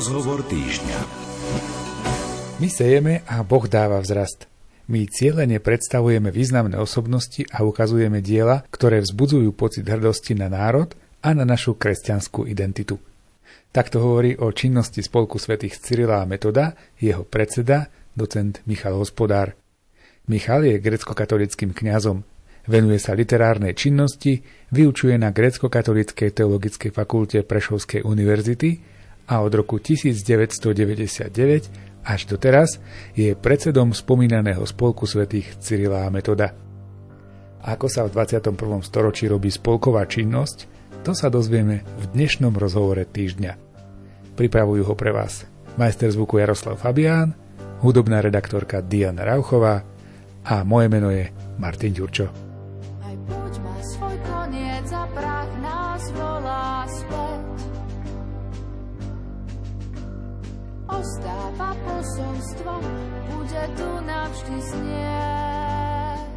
Rozhovor týždňa. My sejeme a Boh dáva vzrast. My cieľene predstavujeme významné osobnosti a ukazujeme diela, ktoré vzbudzujú pocit hrdosti na národ a na našu kresťanskú identitu. Takto hovorí o činnosti Spolku svätých Cyrila a Metoda jeho predseda, docent Michal Hospodár. Michal je grecko-katolickým kňazom, venuje sa literárnej činnosti, vyučuje na grecko-katolíckej teologickej fakulte Prešovskej univerzity a od roku 1999 až doteraz je predsedom spomínaného spolku svätých Cyrila a Metoda. Ako sa v 21. storočí robí spolková činnosť, to sa dozvieme v dnešnom rozhovore týždňa. Pripravujú ho pre vás majster zvuku Jaroslav Fabián, hudobná redaktorka Diana Rauchová a moje meno je Martin Ďurčo. Ostáva posolstvo, bude tu navždy znieť.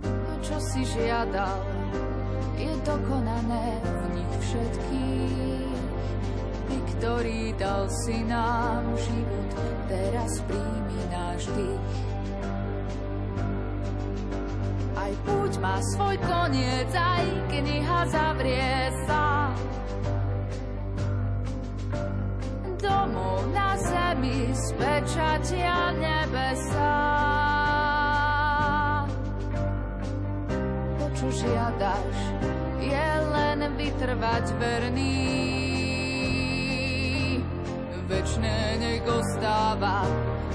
To, čo si žiadal, je dokonané v nich všetkých. Ty, ktorý dal si nám život, teraz príjmi náš dých. Aj púť má svoj koniec, aj kniha zavrie sa. Domov na zemi spečatia nebesa. To, čo žiadaš, je len vytrvať verný. Večné nech ostáva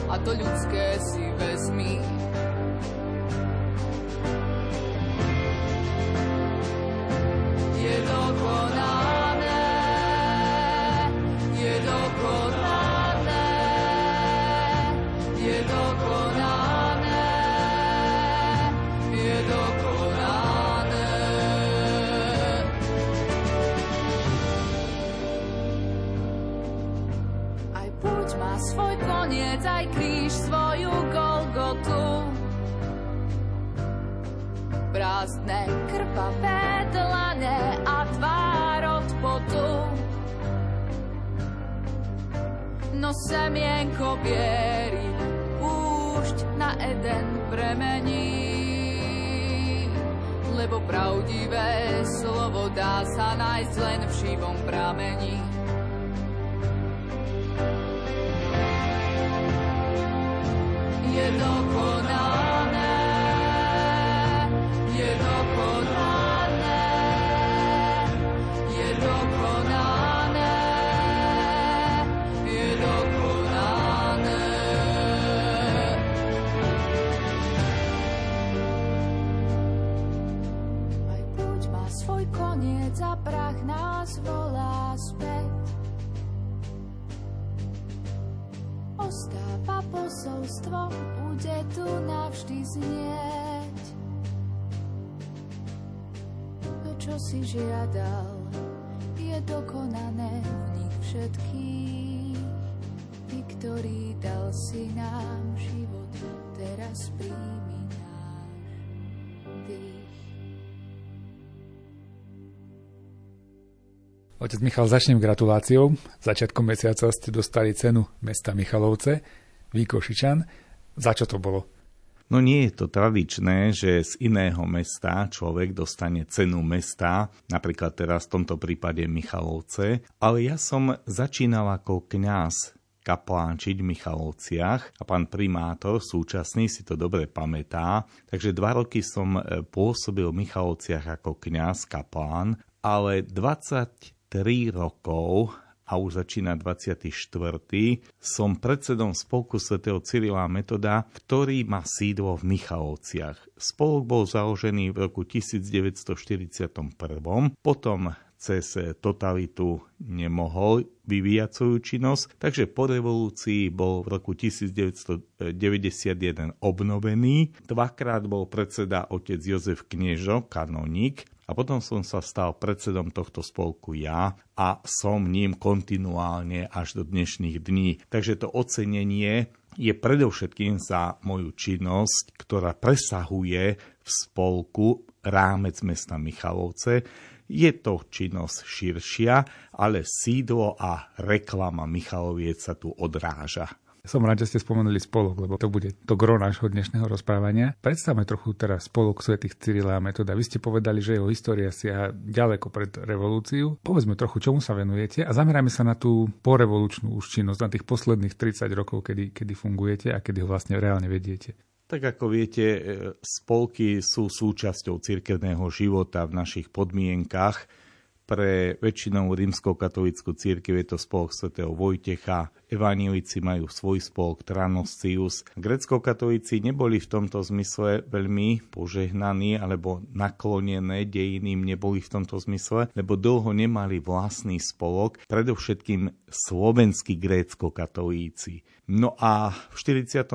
a to ľudské si vezmi. Semienko viery púšť na Eden premení. Lebo pravdivé slovo dá sa nájsť len v živom pramení. Posolstvo bude tu navždy znieť. To, čo si žiadal, je dokonané v nich všetkých. Ty, ktorý dal si nám život, teraz príjmi Otec Michal, začnem gratuláciou. Začiatkom mesiaca ste dostali cenu mesta Michalovce Výkošičan. Za čo to bolo? No nie je to tradičné, že z iného mesta človek dostane cenu mesta, napríklad teraz v tomto prípade Michalovce, ale ja som začínal ako kňaz kaplánčiť v Michalovciach a pán primátor súčasný si to dobre pamätá, takže dva roky som pôsobil v Michalovciach ako kňaz kaplán, ale 23 rokov a už začína 24. Som predsedom spolku svätého Cyrila Metoda, ktorý má sídlo v Michalovciach. Spolok bol založený v roku 1941, potom cez totalitu nemohol vyvíjať svoju činnosť, takže po revolúcii bol v roku 1991 obnovený. Dvakrát bol predseda otec Jozef Kniežo, kanoník, a potom som sa stal predsedom tohto spolku ja a som ním kontinuálne až do dnešných dní. Takže to ocenenie je predovšetkým za moju činnosť, ktorá presahuje v spolku rámec mesta Michalovce. Je to činnosť širšia, ale sídlo a reklama Michaloviec sa tu odráža. Som rád, že ste spomenuli spolok, lebo to bude to gro nášho dnešného rozprávania. Predstavme trochu teraz spolok svetých Cyrila a Metoda. Vy ste povedali, že jeho história siaha ďaleko pred revolúciu. Povedzme trochu, čomu sa venujete a zamerajme sa na tú porevolučnú už činnosť, na tých posledných 30 rokov, kedy, kedy fungujete a kedy ho vlastne reálne vediete. Tak ako viete, e, spolky sú súčasťou cirkevného života v našich podmienkach pre väčšinou rímsko-katolickú církev je to spolok svätého Vojtecha, evanílici majú svoj spolok Tranosius. Grecko-katolíci neboli v tomto zmysle veľmi požehnaní alebo naklonené dejiny im neboli v tomto zmysle, lebo dlho nemali vlastný spolok, predovšetkým slovenskí grécko-katolíci. No a v 41.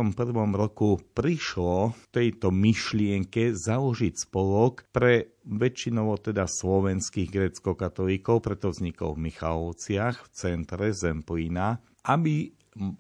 roku prišlo tejto myšlienke založiť spolok pre väčšinovo teda slovenských grécko-katolíkov, preto vznikol v Michalovciach v centre Zemplína, aby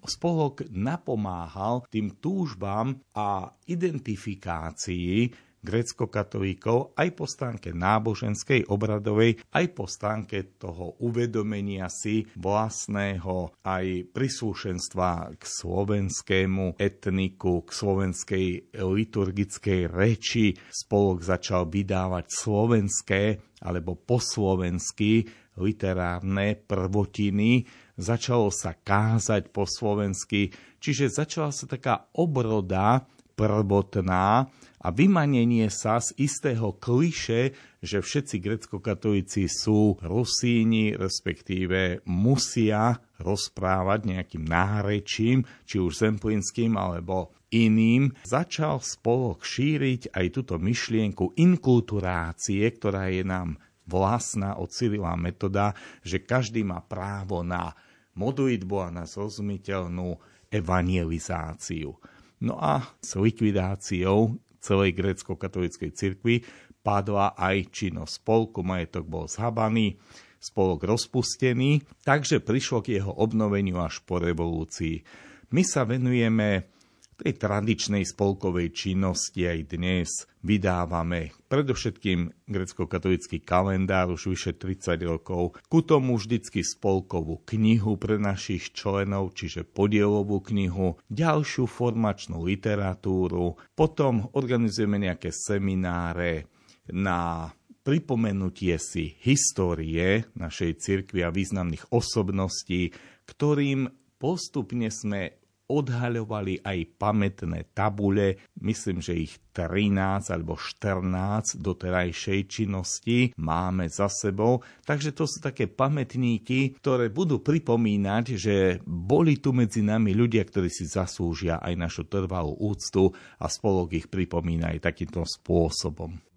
spolok napomáhal tým túžbám a identifikácii grecko-katolíkov aj po stránke náboženskej, obradovej, aj po stránke toho uvedomenia si vlastného aj príslušenstva k slovenskému etniku, k slovenskej liturgickej reči. Spolok začal vydávať slovenské alebo po slovensky literárne prvotiny, začalo sa kázať po slovensky, čiže začala sa taká obroda prvotná a vymanenie sa z istého kliše, že všetci grecko-katolíci sú Rusíni, respektíve musia rozprávať nejakým nárečím, či už zemplínským alebo iným, začal spolok šíriť aj túto myšlienku inkulturácie, ktorá je nám vlastná od metoda, že každý má právo na modlitbu a na zrozumiteľnú evangelizáciu. No a s likvidáciou celej grécko-katolíckej cirkvi padla aj činnosť spolku, majetok bol zhabaný, spolok rozpustený, takže prišlo k jeho obnoveniu až po revolúcii. My sa venujeme tej tradičnej spolkovej činnosti aj dnes vydávame predovšetkým grecko-katolický kalendár už vyše 30 rokov, ku tomu vždycky spolkovú knihu pre našich členov, čiže podielovú knihu, ďalšiu formačnú literatúru, potom organizujeme nejaké semináre na pripomenutie si histórie našej cirkvi a významných osobností, ktorým postupne sme odhaľovali aj pamätné tabule, myslím, že ich 13 alebo 14 doterajšej činnosti máme za sebou, takže to sú také pamätníky, ktoré budú pripomínať, že boli tu medzi nami ľudia, ktorí si zaslúžia aj našu trvalú úctu a spolok ich pripomína aj takýmto spôsobom.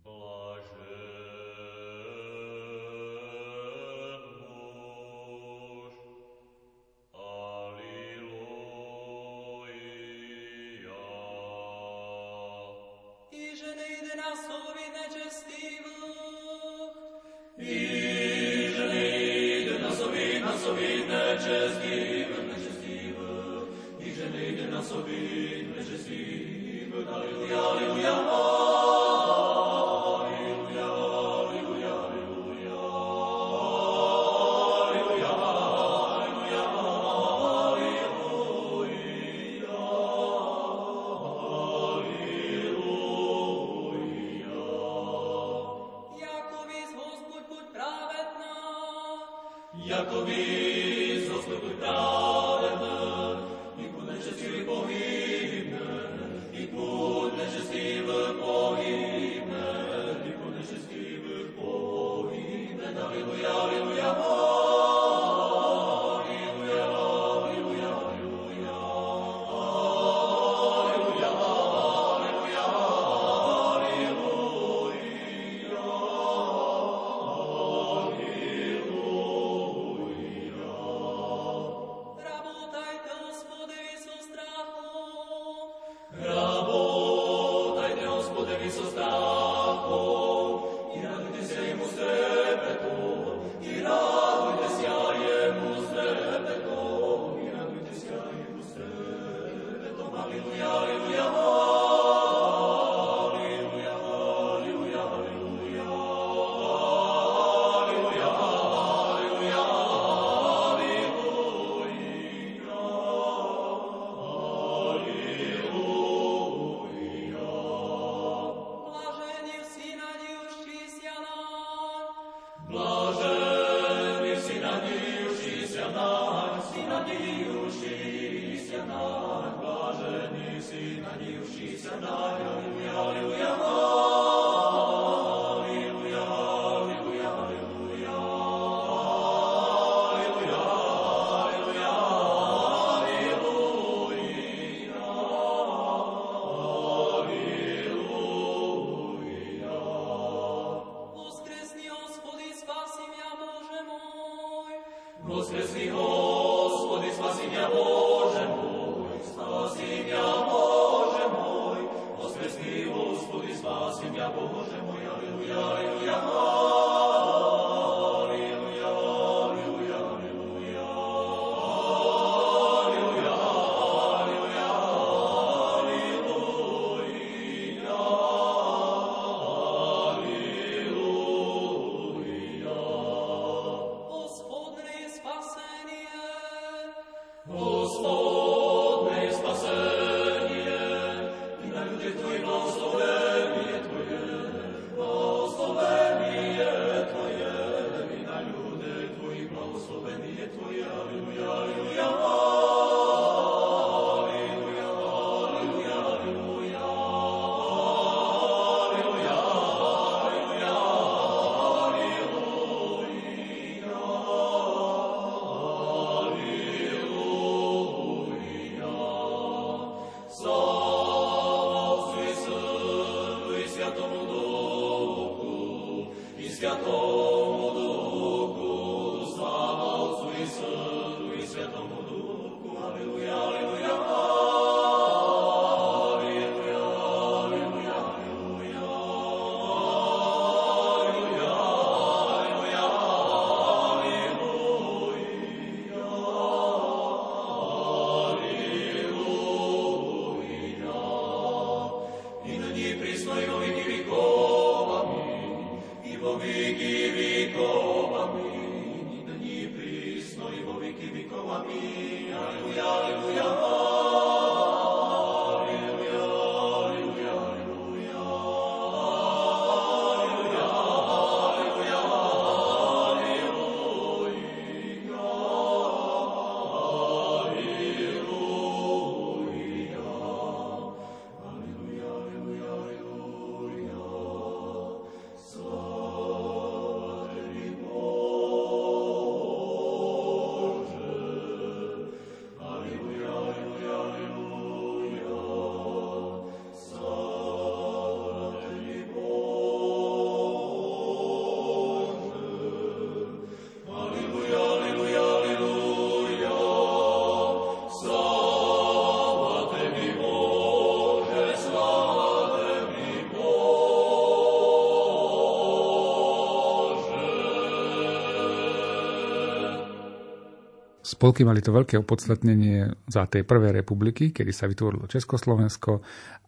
Alleluia, Alleluia. Spolky mali to veľké opodstatnenie za tej prvej republiky, kedy sa vytvorilo Československo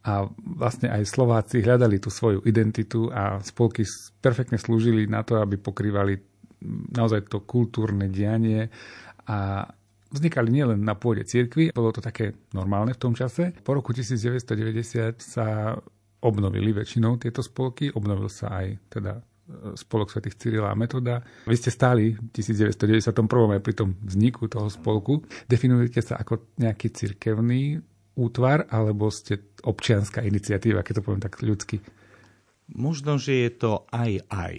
a vlastne aj Slováci hľadali tú svoju identitu a spolky perfektne slúžili na to, aby pokrývali naozaj to kultúrne dianie a vznikali nielen na pôde cirkvi, bolo to také normálne v tom čase. Po roku 1990 sa obnovili väčšinou tieto spolky, obnovil sa aj teda spolok svätých Cyrila a Metoda. Vy ste stáli v 1991. aj pri tom vzniku toho spolku. Definujete sa ako nejaký cirkevný útvar, alebo ste občianská iniciatíva, keď to poviem tak ľudsky? Možno, že je to aj aj.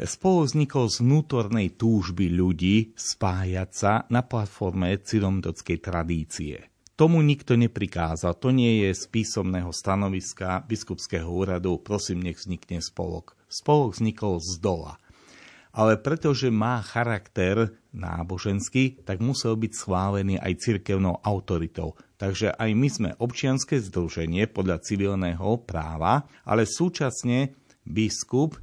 Spolu vznikol z vnútornej túžby ľudí spájať sa na platforme cydomdotskej tradície. Tomu nikto neprikázal, to nie je z písomného stanoviska biskupského úradu, prosím, nech vznikne spolok. Spolok vznikol z dola. Ale pretože má charakter náboženský, tak musel byť schválený aj cirkevnou autoritou. Takže aj my sme občianske združenie podľa civilného práva, ale súčasne biskup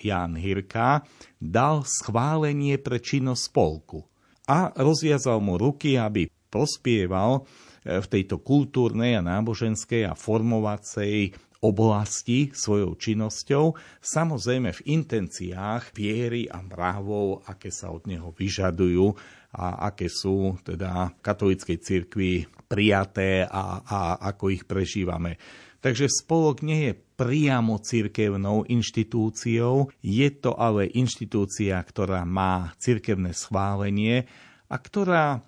Jan Hirka dal schválenie pre činnosť spolku a rozviazal mu ruky, aby prospieval v tejto kultúrnej a náboženskej a formovacej oblasti svojou činnosťou, samozrejme v intenciách viery a mravov, aké sa od neho vyžadujú a aké sú teda v katolíckej cirkvi prijaté a, a ako ich prežívame. Takže spolok nie je priamo cirkevnou inštitúciou, je to ale inštitúcia, ktorá má cirkevné schválenie a ktorá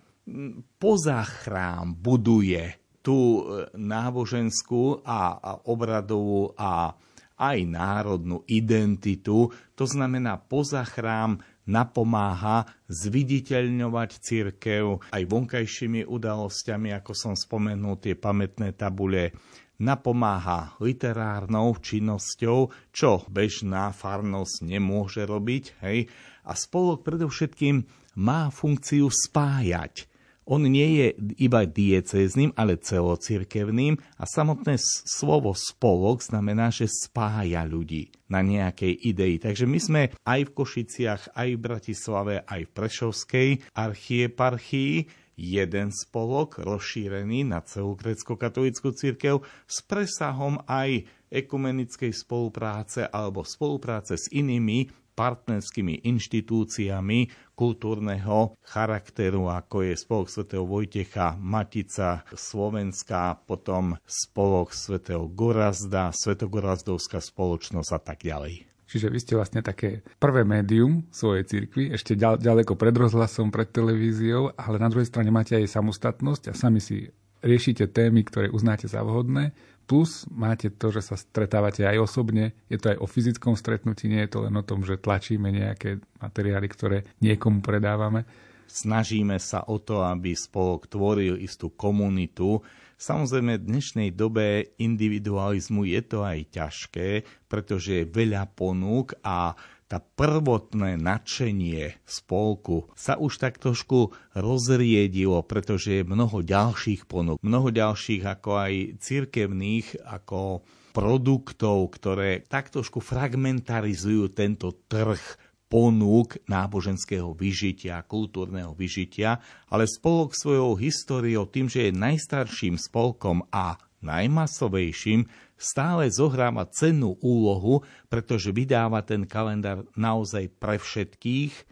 poza chrám buduje tú e, náboženskú a, obradovú a aj národnú identitu. To znamená, poza chrám napomáha zviditeľňovať církev aj vonkajšími udalosťami, ako som spomenul, tie pamätné tabule, napomáha literárnou činnosťou, čo bežná farnosť nemôže robiť, hej, a spolok predovšetkým má funkciu spájať on nie je iba diecézným, ale celocirkevným a samotné slovo spolok znamená, že spája ľudí na nejakej idei. Takže my sme aj v Košiciach, aj v Bratislave, aj v Prešovskej archieparchii jeden spolok rozšírený na celú grecko-katolickú církev s presahom aj ekumenickej spolupráce alebo spolupráce s inými partnerskými inštitúciami kultúrneho charakteru, ako je Spolok svätého Vojtecha, Matica Slovenská, potom Spolok svätého Gorazda, Svetogorazdovská spoločnosť a tak ďalej. Čiže vy ste vlastne také prvé médium svojej cirkvi, ešte ďaleko pred rozhlasom, pred televíziou, ale na druhej strane máte aj samostatnosť a sami si riešite témy, ktoré uznáte za vhodné Plus máte to, že sa stretávate aj osobne, je to aj o fyzickom stretnutí, nie je to len o tom, že tlačíme nejaké materiály, ktoré niekomu predávame. Snažíme sa o to, aby spolok tvoril istú komunitu. Samozrejme, v dnešnej dobe individualizmu je to aj ťažké, pretože je veľa ponúk a tá prvotné nadšenie spolku sa už tak trošku rozriedilo, pretože je mnoho ďalších ponúk, mnoho ďalších ako aj cirkevných, ako produktov, ktoré tak trošku fragmentarizujú tento trh ponúk náboženského vyžitia, kultúrneho vyžitia, ale spolok svojou históriou tým, že je najstarším spolkom a najmasovejším, stále zohráva cennú úlohu, pretože vydáva ten kalendár naozaj pre všetkých e,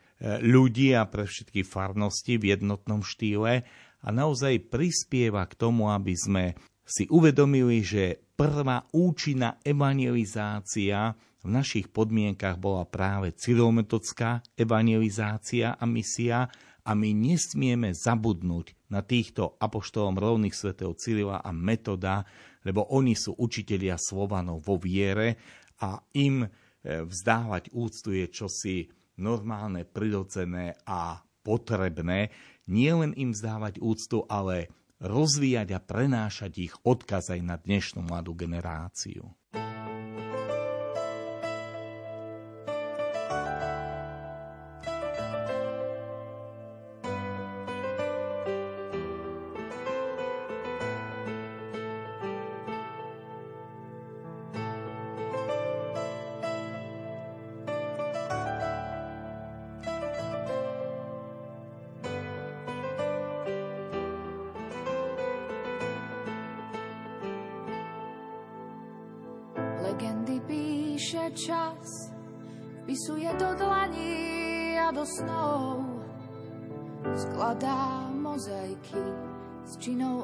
ľudí a pre všetky farnosti v jednotnom štýle a naozaj prispieva k tomu, aby sme si uvedomili, že prvá účinná evangelizácia v našich podmienkach bola práve cyrometodská evangelizácia a misia a my nesmieme zabudnúť na týchto apoštolom rovných svetov Cyrila a Metoda, lebo oni sú učitelia Slovanov vo viere a im e, vzdávať úctu je čosi normálne, prirodzené a potrebné. Nie len im vzdávať úctu, ale rozvíjať a prenášať ich odkaz aj na dnešnú mladú generáciu.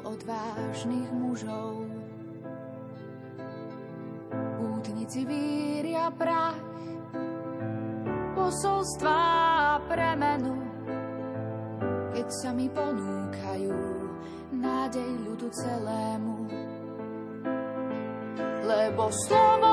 Odvážnych mužov. Pútnici víria prach, posolstva premenu, keď sa mi ponúkajú nádej ľudu celému. Lebo slovo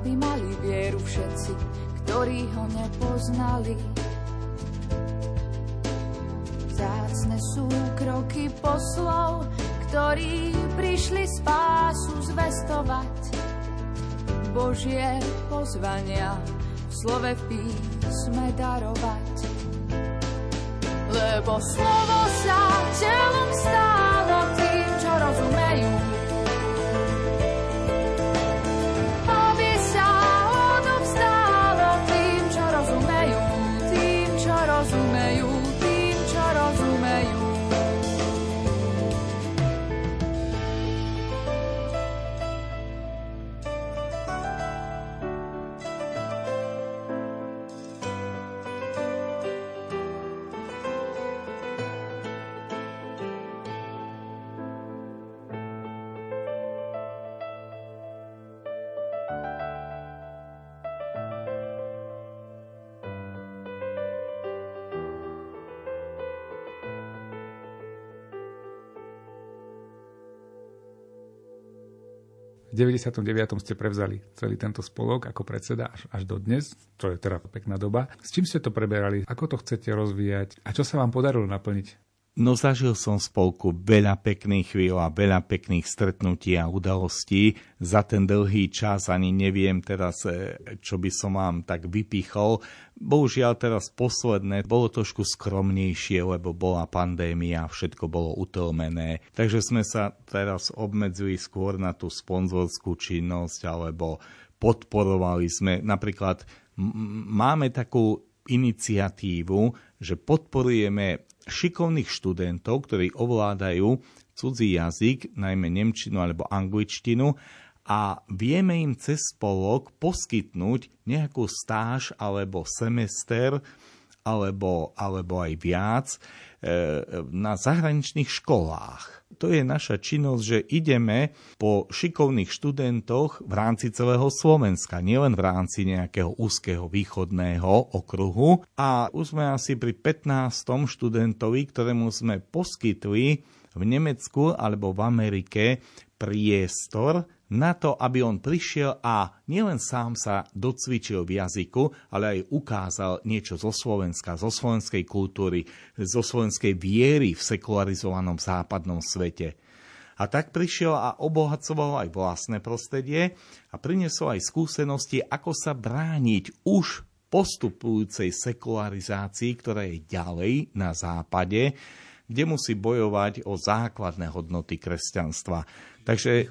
aby mali vieru všetci, ktorí ho nepoznali. Zácne sú kroky poslov, ktorí prišli spásu zvestovať. Božie pozvania v slove v písme darovať. Lebo slovo sa telom stálo 99. ste prevzali celý tento spolok ako predseda až, až do dnes, čo je teda pekná doba. S čím ste to preberali? Ako to chcete rozvíjať? A čo sa vám podarilo naplniť? No zažil som spolku veľa pekných chvíľ a veľa pekných stretnutí a udalostí. Za ten dlhý čas ani neviem teraz, e, čo by som vám tak vypichol. Bohužiaľ teraz posledné bolo trošku skromnejšie, lebo bola pandémia všetko bolo utlmené. Takže sme sa teraz obmedzili skôr na tú sponzorskú činnosť alebo podporovali sme napríklad máme takú iniciatívu, že podporujeme šikovných študentov, ktorí ovládajú cudzí jazyk, najmä nemčinu alebo angličtinu, a vieme im cez spolok poskytnúť nejakú stáž alebo semester alebo, alebo aj viac e, na zahraničných školách to je naša činnosť, že ideme po šikovných študentoch v rámci celého Slovenska, nielen v rámci nejakého úzkeho východného okruhu. A už sme asi pri 15. študentovi, ktorému sme poskytli v Nemecku alebo v Amerike priestor na to, aby on prišiel a nielen sám sa docvičil v jazyku, ale aj ukázal niečo zo Slovenska, zo slovenskej kultúry, zo slovenskej viery v sekularizovanom západnom svete. A tak prišiel a obohacoval aj vlastné prostredie a priniesol aj skúsenosti, ako sa brániť už postupujúcej sekularizácii, ktorá je ďalej na západe, kde musí bojovať o základné hodnoty kresťanstva. Takže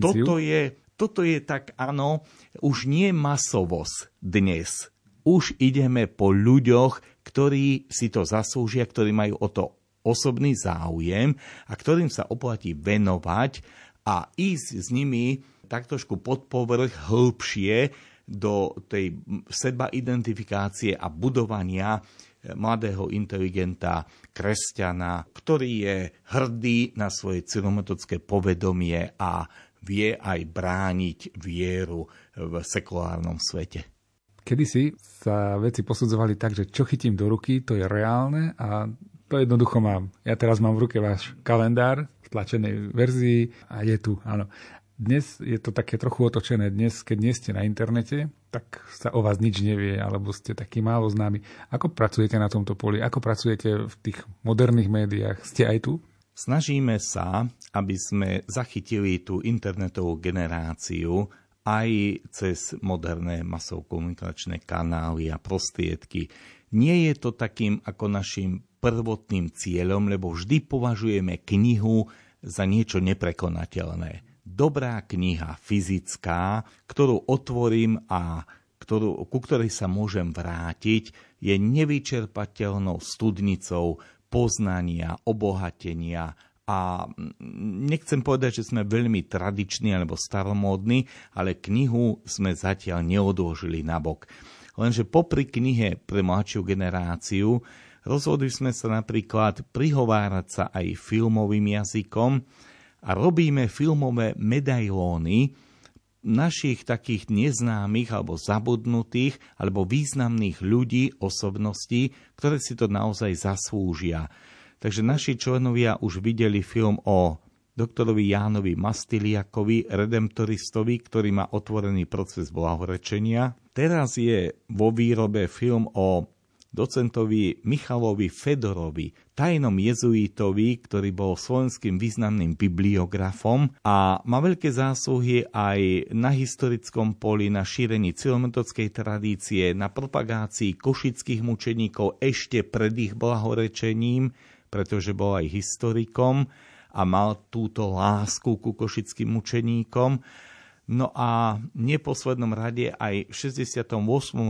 toto je, toto je tak, áno, už nie masovosť dnes. Už ideme po ľuďoch, ktorí si to zaslúžia, ktorí majú o to osobný záujem a ktorým sa oplatí venovať a ísť s nimi tak trošku pod povrch hĺbšie do tej seba identifikácie a budovania mladého inteligenta, kresťana, ktorý je hrdý na svoje cilometodské povedomie a vie aj brániť vieru v sekulárnom svete. Kedysi sa veci posudzovali tak, že čo chytím do ruky, to je reálne a to jednoducho mám. Ja teraz mám v ruke váš kalendár v tlačenej verzii a je tu, áno. Dnes je to také trochu otočené. Dnes, keď nie ste na internete, tak sa o vás nič nevie, alebo ste taký málo známi. Ako pracujete na tomto poli? Ako pracujete v tých moderných médiách? Ste aj tu? Snažíme sa, aby sme zachytili tú internetovú generáciu aj cez moderné masov-komunikačné kanály a prostriedky. Nie je to takým ako našim prvotným cieľom, lebo vždy považujeme knihu za niečo neprekonateľné dobrá kniha fyzická, ktorú otvorím a ktorú, ku ktorej sa môžem vrátiť, je nevyčerpateľnou studnicou poznania, obohatenia a nechcem povedať, že sme veľmi tradiční alebo staromódni, ale knihu sme zatiaľ neodložili nabok. Lenže popri knihe pre mladšiu generáciu rozhodli sme sa napríklad prihovárať sa aj filmovým jazykom, a robíme filmové medailóny našich takých neznámych alebo zabudnutých alebo významných ľudí, osobností, ktoré si to naozaj zaslúžia. Takže naši členovia už videli film o doktorovi Jánovi Mastiliakovi, redemptoristovi, ktorý má otvorený proces blahorečenia. Teraz je vo výrobe film o docentovi Michalovi Fedorovi, tajnom jezuitovi, ktorý bol slovenským významným bibliografom a má veľké zásluhy aj na historickom poli, na šírení celometodskej tradície, na propagácii košických mučeníkov ešte pred ich blahorečením, pretože bol aj historikom a mal túto lásku ku košickým mučeníkom No a neposlednom rade aj v 68.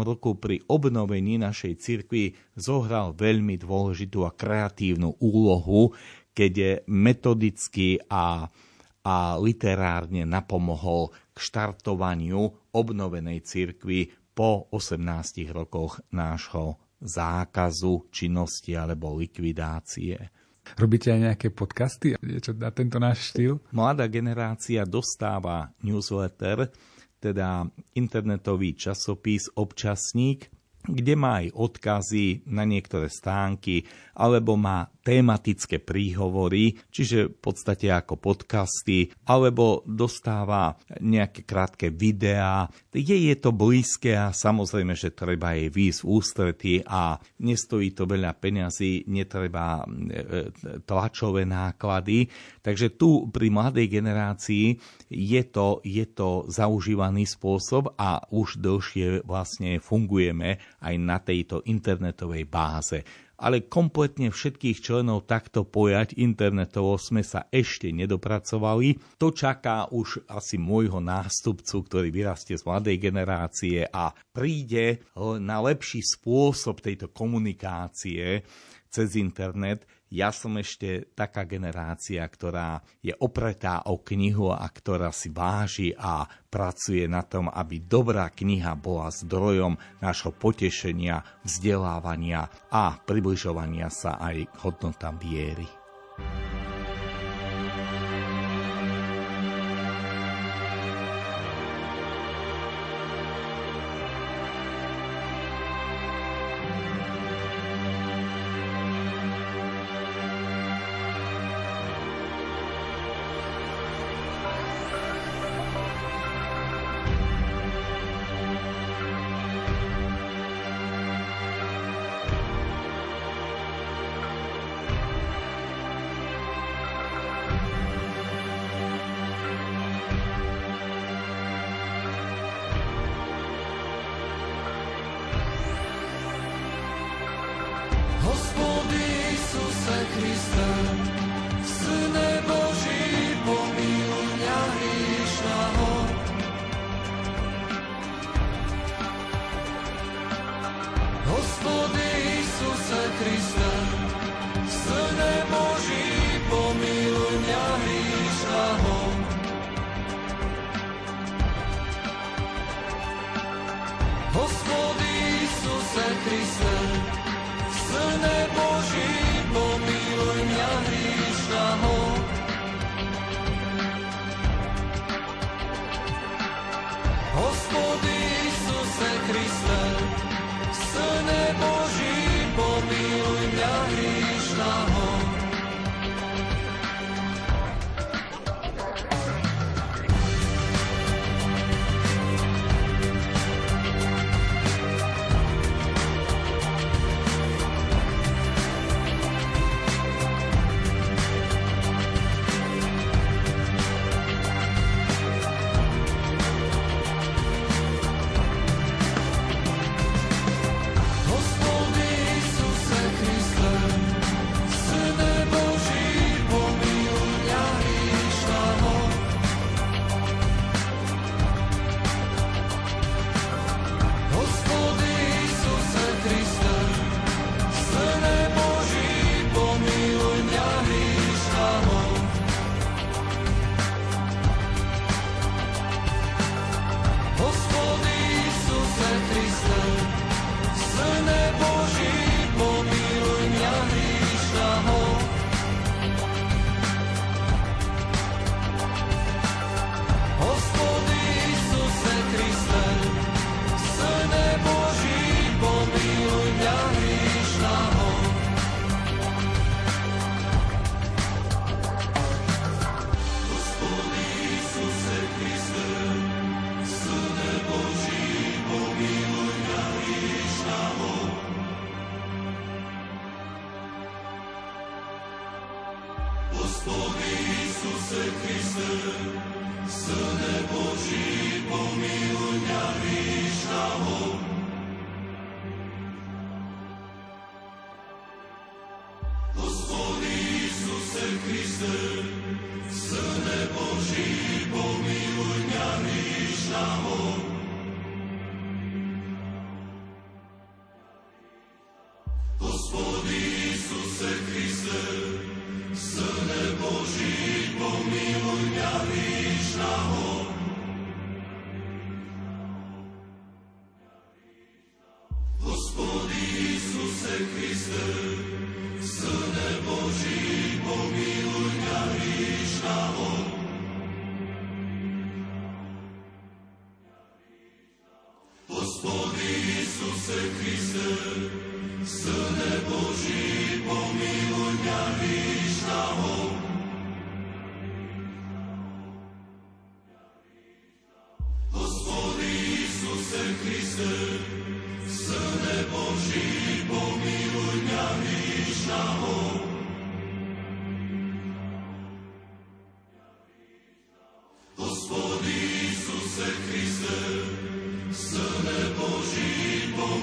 roku pri obnovení našej cirkvi zohral veľmi dôležitú a kreatívnu úlohu, keď metodicky a, a literárne napomohol k štartovaniu obnovenej cirkvi po 18 rokoch nášho zákazu činnosti alebo likvidácie. Robíte aj nejaké podcasty? Niečo na tento náš štýl? Mladá generácia dostáva newsletter, teda internetový časopis, občasník, kde má aj odkazy na niektoré stánky, alebo má tematické príhovory, čiže v podstate ako podcasty, alebo dostáva nejaké krátke videá. Je, je to blízke a samozrejme, že treba jej výjsť v ústretí a nestojí to veľa peňazí, netreba e, e, tlačové náklady. Takže tu pri mladej generácii je to, je to zaužívaný spôsob a už dlhšie vlastne fungujeme aj na tejto internetovej báze ale kompletne všetkých členov takto pojať internetovo sme sa ešte nedopracovali. To čaká už asi môjho nástupcu, ktorý vyrastie z mladej generácie a príde na lepší spôsob tejto komunikácie cez internet, ja som ešte taká generácia, ktorá je opretá o knihu a ktorá si váži a pracuje na tom, aby dobrá kniha bola zdrojom nášho potešenia, vzdelávania a približovania sa aj hodnotám viery. Isuse Christe.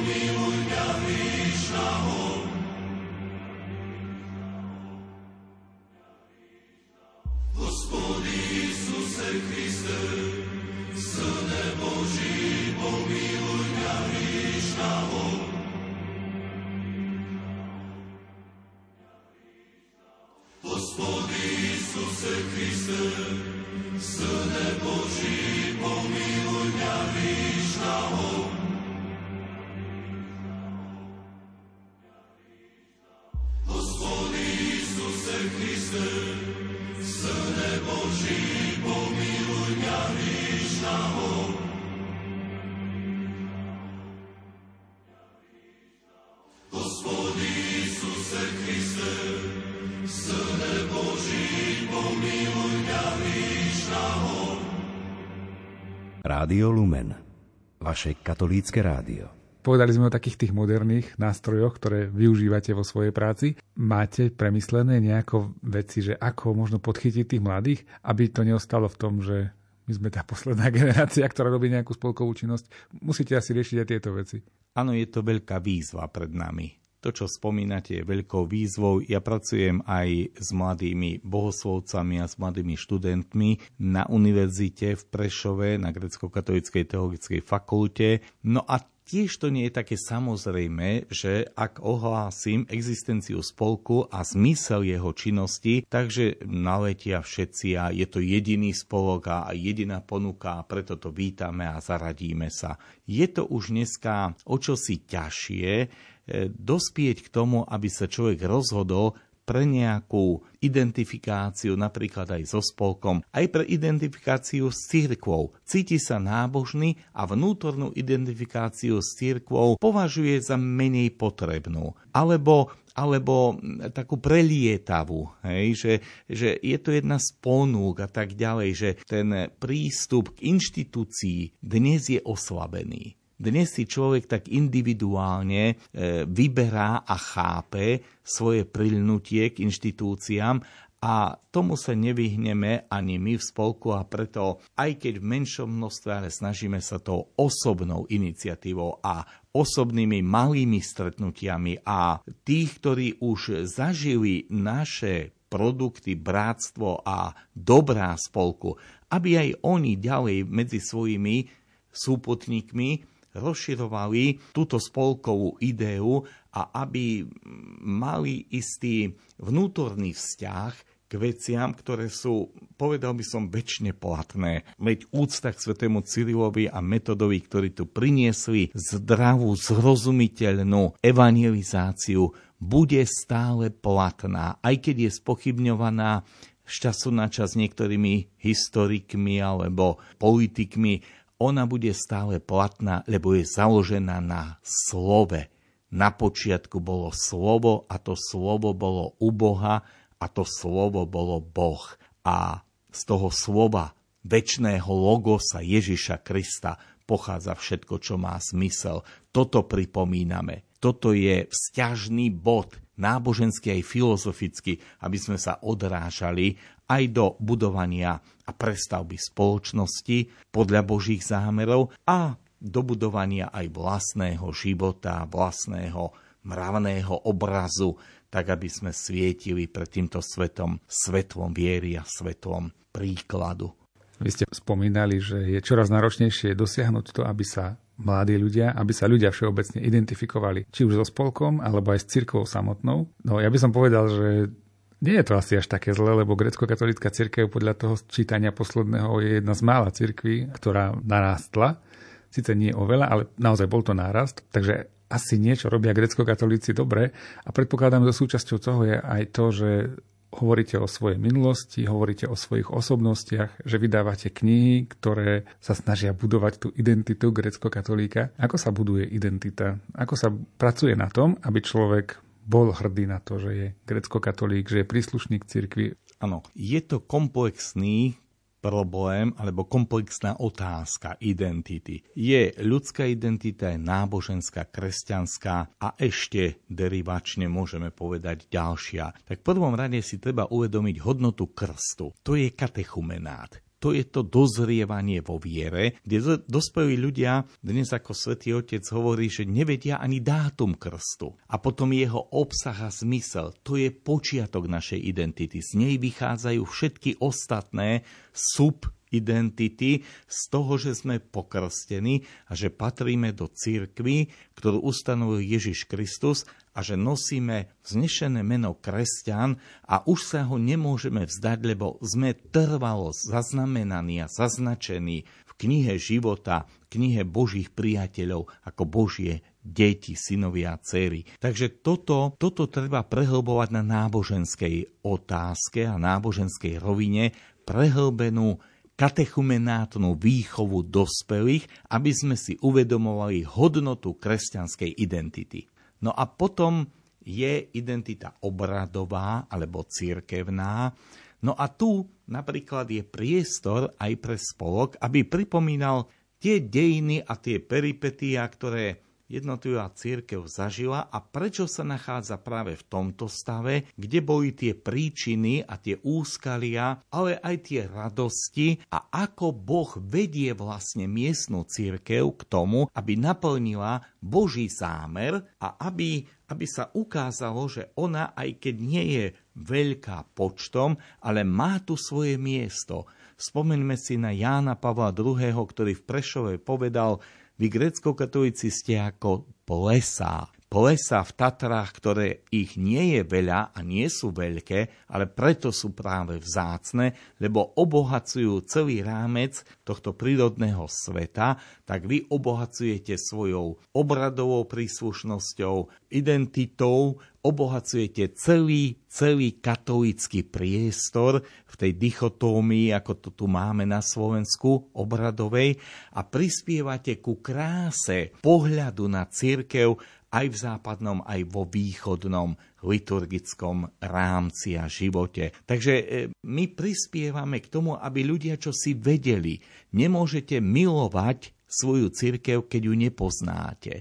miluj mňa, Krišna, Rádio Lumen, vaše katolícke rádio. Povedali sme o takých tých moderných nástrojoch, ktoré využívate vo svojej práci. Máte premyslené nejako veci, že ako možno podchytiť tých mladých, aby to neostalo v tom, že my sme tá posledná generácia, ktorá robí nejakú spolkovú činnosť. Musíte asi riešiť aj tieto veci. Áno, je to veľká výzva pred nami. To, čo spomínate, je veľkou výzvou. Ja pracujem aj s mladými bohoslovcami a s mladými študentmi na univerzite v Prešove, na Grecko-katolíckej teologickej fakulte. No a Tiež to nie je také samozrejme, že ak ohlásim existenciu spolku a zmysel jeho činnosti, takže naletia všetci a je to jediný spolok a jediná ponuka a preto to vítame a zaradíme sa. Je to už dneska o čosi ťažšie, dospieť k tomu, aby sa človek rozhodol pre nejakú identifikáciu napríklad aj so spolkom, aj pre identifikáciu s církvou. Cíti sa nábožný a vnútornú identifikáciu s církvou považuje za menej potrebnú. Alebo alebo takú prelietavú, hej, že, že je to jedna z ponúk a tak ďalej, že ten prístup k inštitúcii dnes je oslabený. Dnes si človek tak individuálne e, vyberá a chápe svoje prilnutie k inštitúciám a tomu sa nevyhneme ani my v spolku a preto, aj keď v menšom množstve, ale snažíme sa tou osobnou iniciatívou a osobnými malými stretnutiami a tých, ktorí už zažili naše produkty, bratstvo a dobrá spolku, aby aj oni ďalej medzi svojimi súputníkmi rozširovali túto spolkovú ideu a aby mali istý vnútorný vzťah k veciam, ktoré sú, povedal by som, väčšine platné. Veď úcta k svetému Cyrilovi a metodovi, ktorí tu priniesli zdravú, zrozumiteľnú evangelizáciu, bude stále platná, aj keď je spochybňovaná z času na čas niektorými historikmi alebo politikmi, ona bude stále platná, lebo je založená na slove. Na počiatku bolo slovo a to slovo bolo u Boha a to slovo bolo Boh. A z toho slova väčšného logosa Ježiša Krista pochádza všetko, čo má zmysel. Toto pripomíname. Toto je vzťažný bod, náboženský aj filozofický, aby sme sa odrážali aj do budovania a prestavby spoločnosti podľa Božích zámerov a do budovania aj vlastného života, vlastného mravného obrazu, tak aby sme svietili pred týmto svetom svetlom viery a svetlom príkladu. Vy ste spomínali, že je čoraz náročnejšie dosiahnuť to, aby sa mladí ľudia, aby sa ľudia všeobecne identifikovali, či už so spolkom, alebo aj s cirkvou samotnou. No ja by som povedal, že nie je to asi až také zle, lebo grecko-katolická cirkev podľa toho čítania posledného je jedna z mála cirkví, ktorá narástla. Sice nie oveľa, ale naozaj bol to nárast. Takže asi niečo robia grecko-katolíci dobre a predpokladám, že súčasťou toho je aj to, že hovoríte o svojej minulosti, hovoríte o svojich osobnostiach, že vydávate knihy, ktoré sa snažia budovať tú identitu grecko-katolíka. Ako sa buduje identita? Ako sa pracuje na tom, aby človek bol hrdý na to, že je grecko-katolík, že je príslušník cirkvi. Áno, je to komplexný problém alebo komplexná otázka identity. Je ľudská identita, je náboženská, kresťanská a ešte derivačne môžeme povedať ďalšia. Tak v prvom rade si treba uvedomiť hodnotu krstu. To je katechumenát to je to dozrievanie vo viere, kde dospelí ľudia, dnes ako svätý Otec hovorí, že nevedia ani dátum krstu. A potom jeho obsah a zmysel, to je počiatok našej identity. Z nej vychádzajú všetky ostatné sub identity z toho, že sme pokrstení a že patríme do církvy, ktorú ustanovil Ježiš Kristus a že nosíme vznešené meno kresťan a už sa ho nemôžeme vzdať, lebo sme trvalo zaznamenaní a zaznačení v knihe života, knihe Božích priateľov ako Božie deti, synovia a céry. Takže toto, toto treba prehlbovať na náboženskej otázke a náboženskej rovine, prehlbenú katechumenátnu výchovu dospelých, aby sme si uvedomovali hodnotu kresťanskej identity. No a potom je identita obradová alebo církevná. No a tu napríklad je priestor aj pre spolok, aby pripomínal tie dejiny a tie peripetia, ktoré jednotlivá církev zažila a prečo sa nachádza práve v tomto stave, kde boli tie príčiny a tie úskalia, ale aj tie radosti a ako Boh vedie vlastne miestnú církev k tomu, aby naplnila Boží zámer a aby, aby sa ukázalo, že ona, aj keď nie je veľká počtom, ale má tu svoje miesto. Spomeňme si na Jána Pavla II., ktorý v Prešove povedal, vy grecko-katolíci ste ako plesá. Plesa v Tatrách, ktoré ich nie je veľa a nie sú veľké, ale preto sú práve vzácne, lebo obohacujú celý rámec tohto prírodného sveta, tak vy obohacujete svojou obradovou príslušnosťou, identitou, obohacujete celý, celý katolícky priestor v tej dichotómii, ako to tu máme na Slovensku, obradovej, a prispievate ku kráse pohľadu na církev aj v západnom, aj vo východnom liturgickom rámci a živote. Takže e, my prispievame k tomu, aby ľudia čo si vedeli. Nemôžete milovať svoju církev, keď ju nepoznáte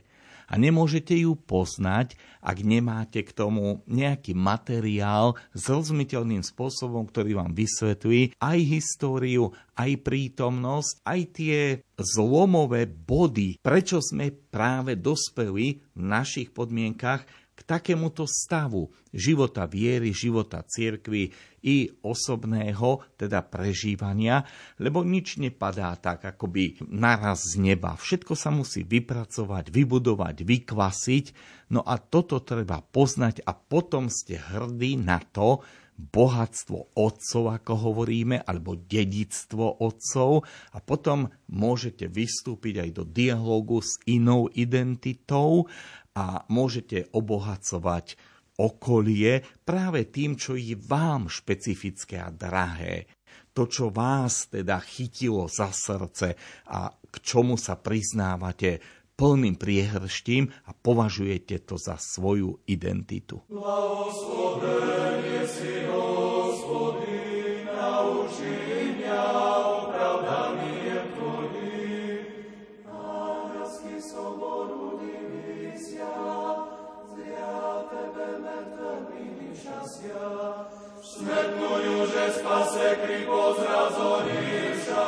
a nemôžete ju poznať, ak nemáte k tomu nejaký materiál zrozumiteľným spôsobom, ktorý vám vysvetlí aj históriu, aj prítomnosť, aj tie zlomové body, prečo sme práve dospeli v našich podmienkach k takémuto stavu života viery, života cirkvy i osobného, teda prežívania, lebo nič nepadá tak akoby naraz z neba. Všetko sa musí vypracovať, vybudovať, vykvasiť, no a toto treba poznať a potom ste hrdí na to, bohatstvo otcov, ako hovoríme, alebo dedictvo otcov a potom môžete vystúpiť aj do dialogu s inou identitou a môžete obohacovať okolie práve tým, čo je vám špecifické a drahé. To, čo vás teda chytilo za srdce a k čomu sa priznávate plným priehrštím a považujete to za svoju identitu. Blahosloven si Smetnuju, že spase kri pozrazorivša,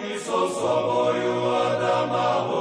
Isosovoju Adama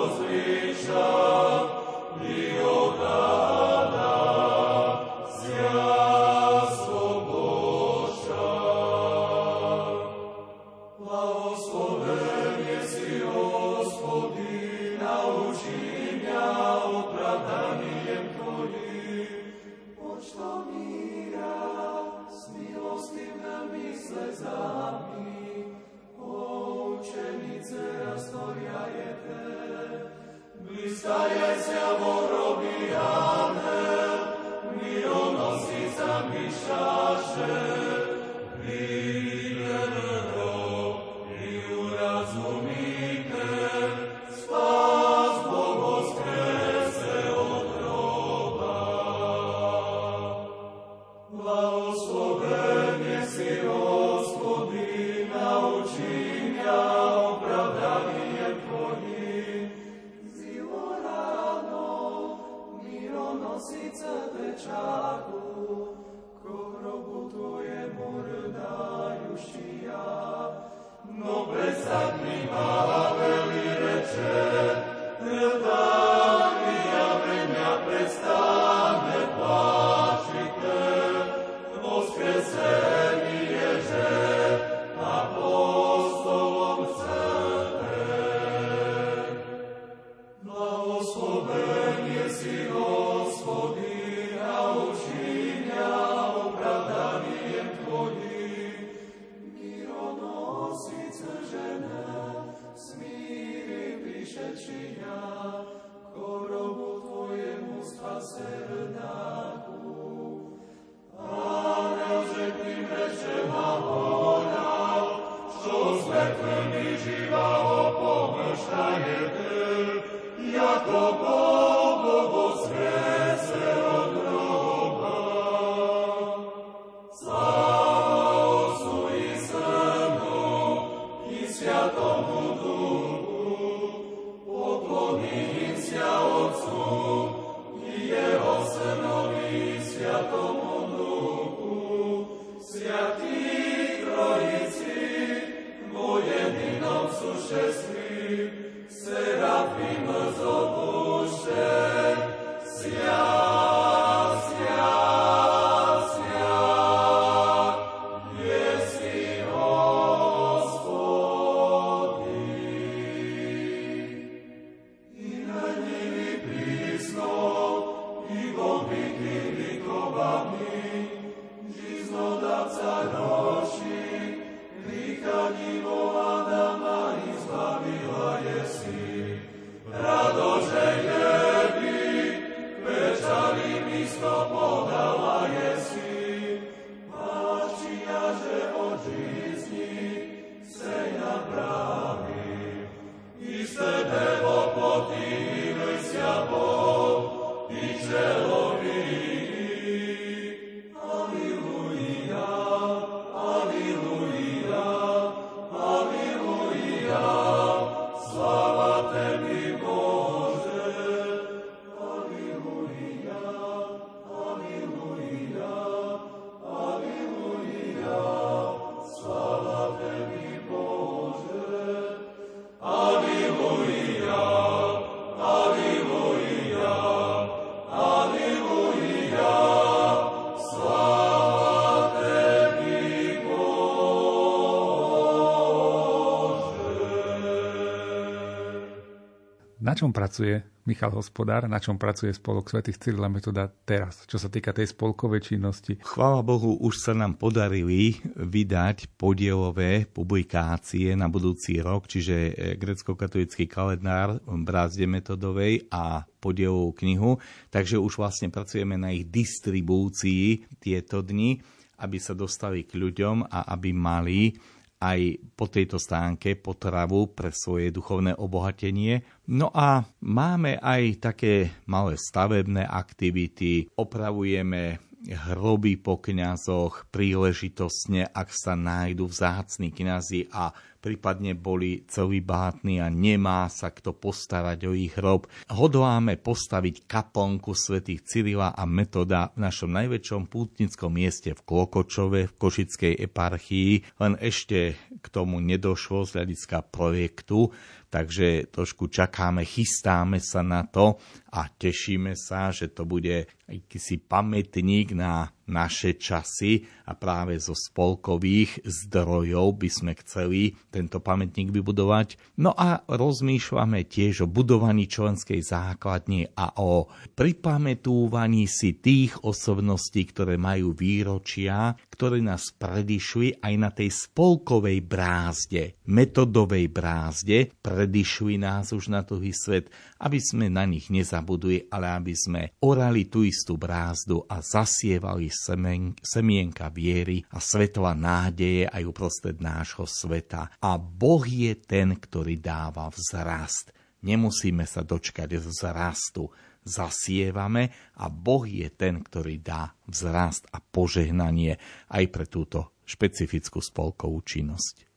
Na čom pracuje Michal Hospodár, na čom pracuje spolok svätých Cyrila Metoda teraz, čo sa týka tej spolkovej činnosti? Chvála Bohu, už sa nám podarili vydať podielové publikácie na budúci rok, čiže e, grecko-katolický kalendár brázde metodovej a podielovú knihu, takže už vlastne pracujeme na ich distribúcii tieto dni, aby sa dostali k ľuďom a aby mali aj po tejto stánke potravu pre svoje duchovné obohatenie. No a máme aj také malé stavebné aktivity, opravujeme hroby po kňazoch príležitostne, ak sa nájdu vzácni kňazi a prípadne boli celý bátni a nemá sa kto postarať o ich hrob. Hodláme postaviť kaplnku svätých Cyrila a Metoda v našom najväčšom pútnickom mieste v Klokočove v Košickej eparchii, len ešte k tomu nedošlo z hľadiska projektu, takže trošku čakáme, chystáme sa na to a tešíme sa, že to bude akýsi pamätník na naše časy a práve zo spolkových zdrojov by sme chceli tento pamätník vybudovať. No a rozmýšľame tiež o budovaní členskej základne a o pripamätúvaní si tých osobností, ktoré majú výročia, ktoré nás predišli aj na tej spolkovej brázde, metodovej brázde, predišli nás už na tuhý svet, aby sme na nich nezabudli, ale aby sme orali tú istú brázdu a zasievali semen, semienka viery a svetla nádeje aj uprostred nášho sveta. A Boh je ten, ktorý dáva vzrast. Nemusíme sa dočkať vzrastu. Zasievame a Boh je ten, ktorý dá vzrast a požehnanie aj pre túto špecifickú spolkovú činnosť.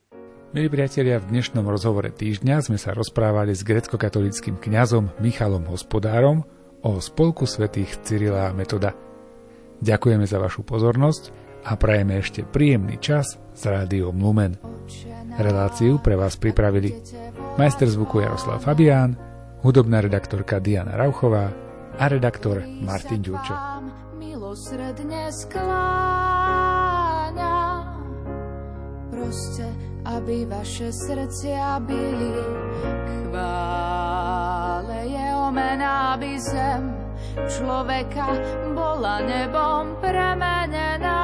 Milí priatelia, v dnešnom rozhovore týždňa sme sa rozprávali s grecko-katolickým kňazom Michalom Hospodárom o spolku svätých Cyrila a Metoda. Ďakujeme za vašu pozornosť a prajeme ešte príjemný čas s rádiom Lumen. Reláciu pre vás pripravili majster zvuku Jaroslav Fabián, hudobná redaktorka Diana Rauchová a redaktor Martin Ďurčo. Milosredne skláňa, proste aby vaše srdcia byli chvále jeho mena, aby zem človeka bola nebom premenená.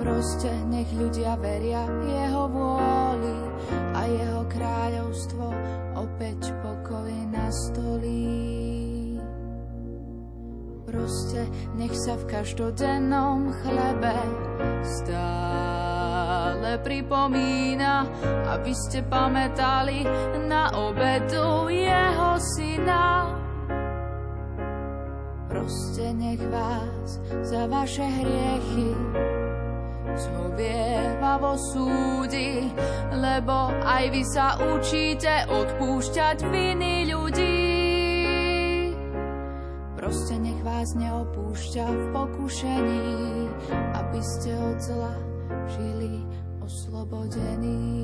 Proste nech ľudia veria jeho vôli a jeho kráľovstvo opäť pokoj nastolí. Proste nech sa v každodennom chlebe stále stále pripomína, aby ste pamätali na obedu jeho syna. Proste nech vás za vaše hriechy zhovievavo súdi, lebo aj vy sa učíte odpúšťať viny ľudí. Proste nech vás neopúšťa v pokušení, aby ste od zla po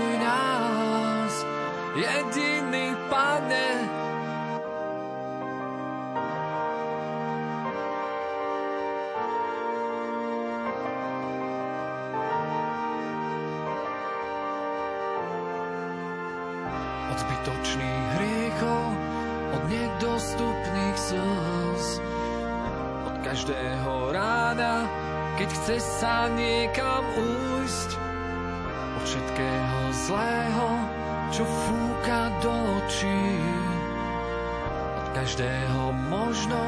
každého rána, keď chce sa niekam újsť, od všetkého zlého, čo fúka do očí. Od každého možno,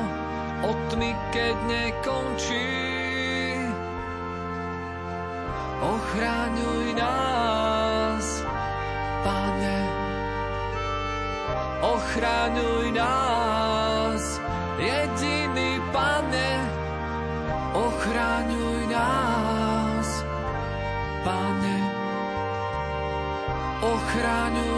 od tmy, keď nekončí. Ochráňuj nás, Pane, ochraňuj nás, ochraňuj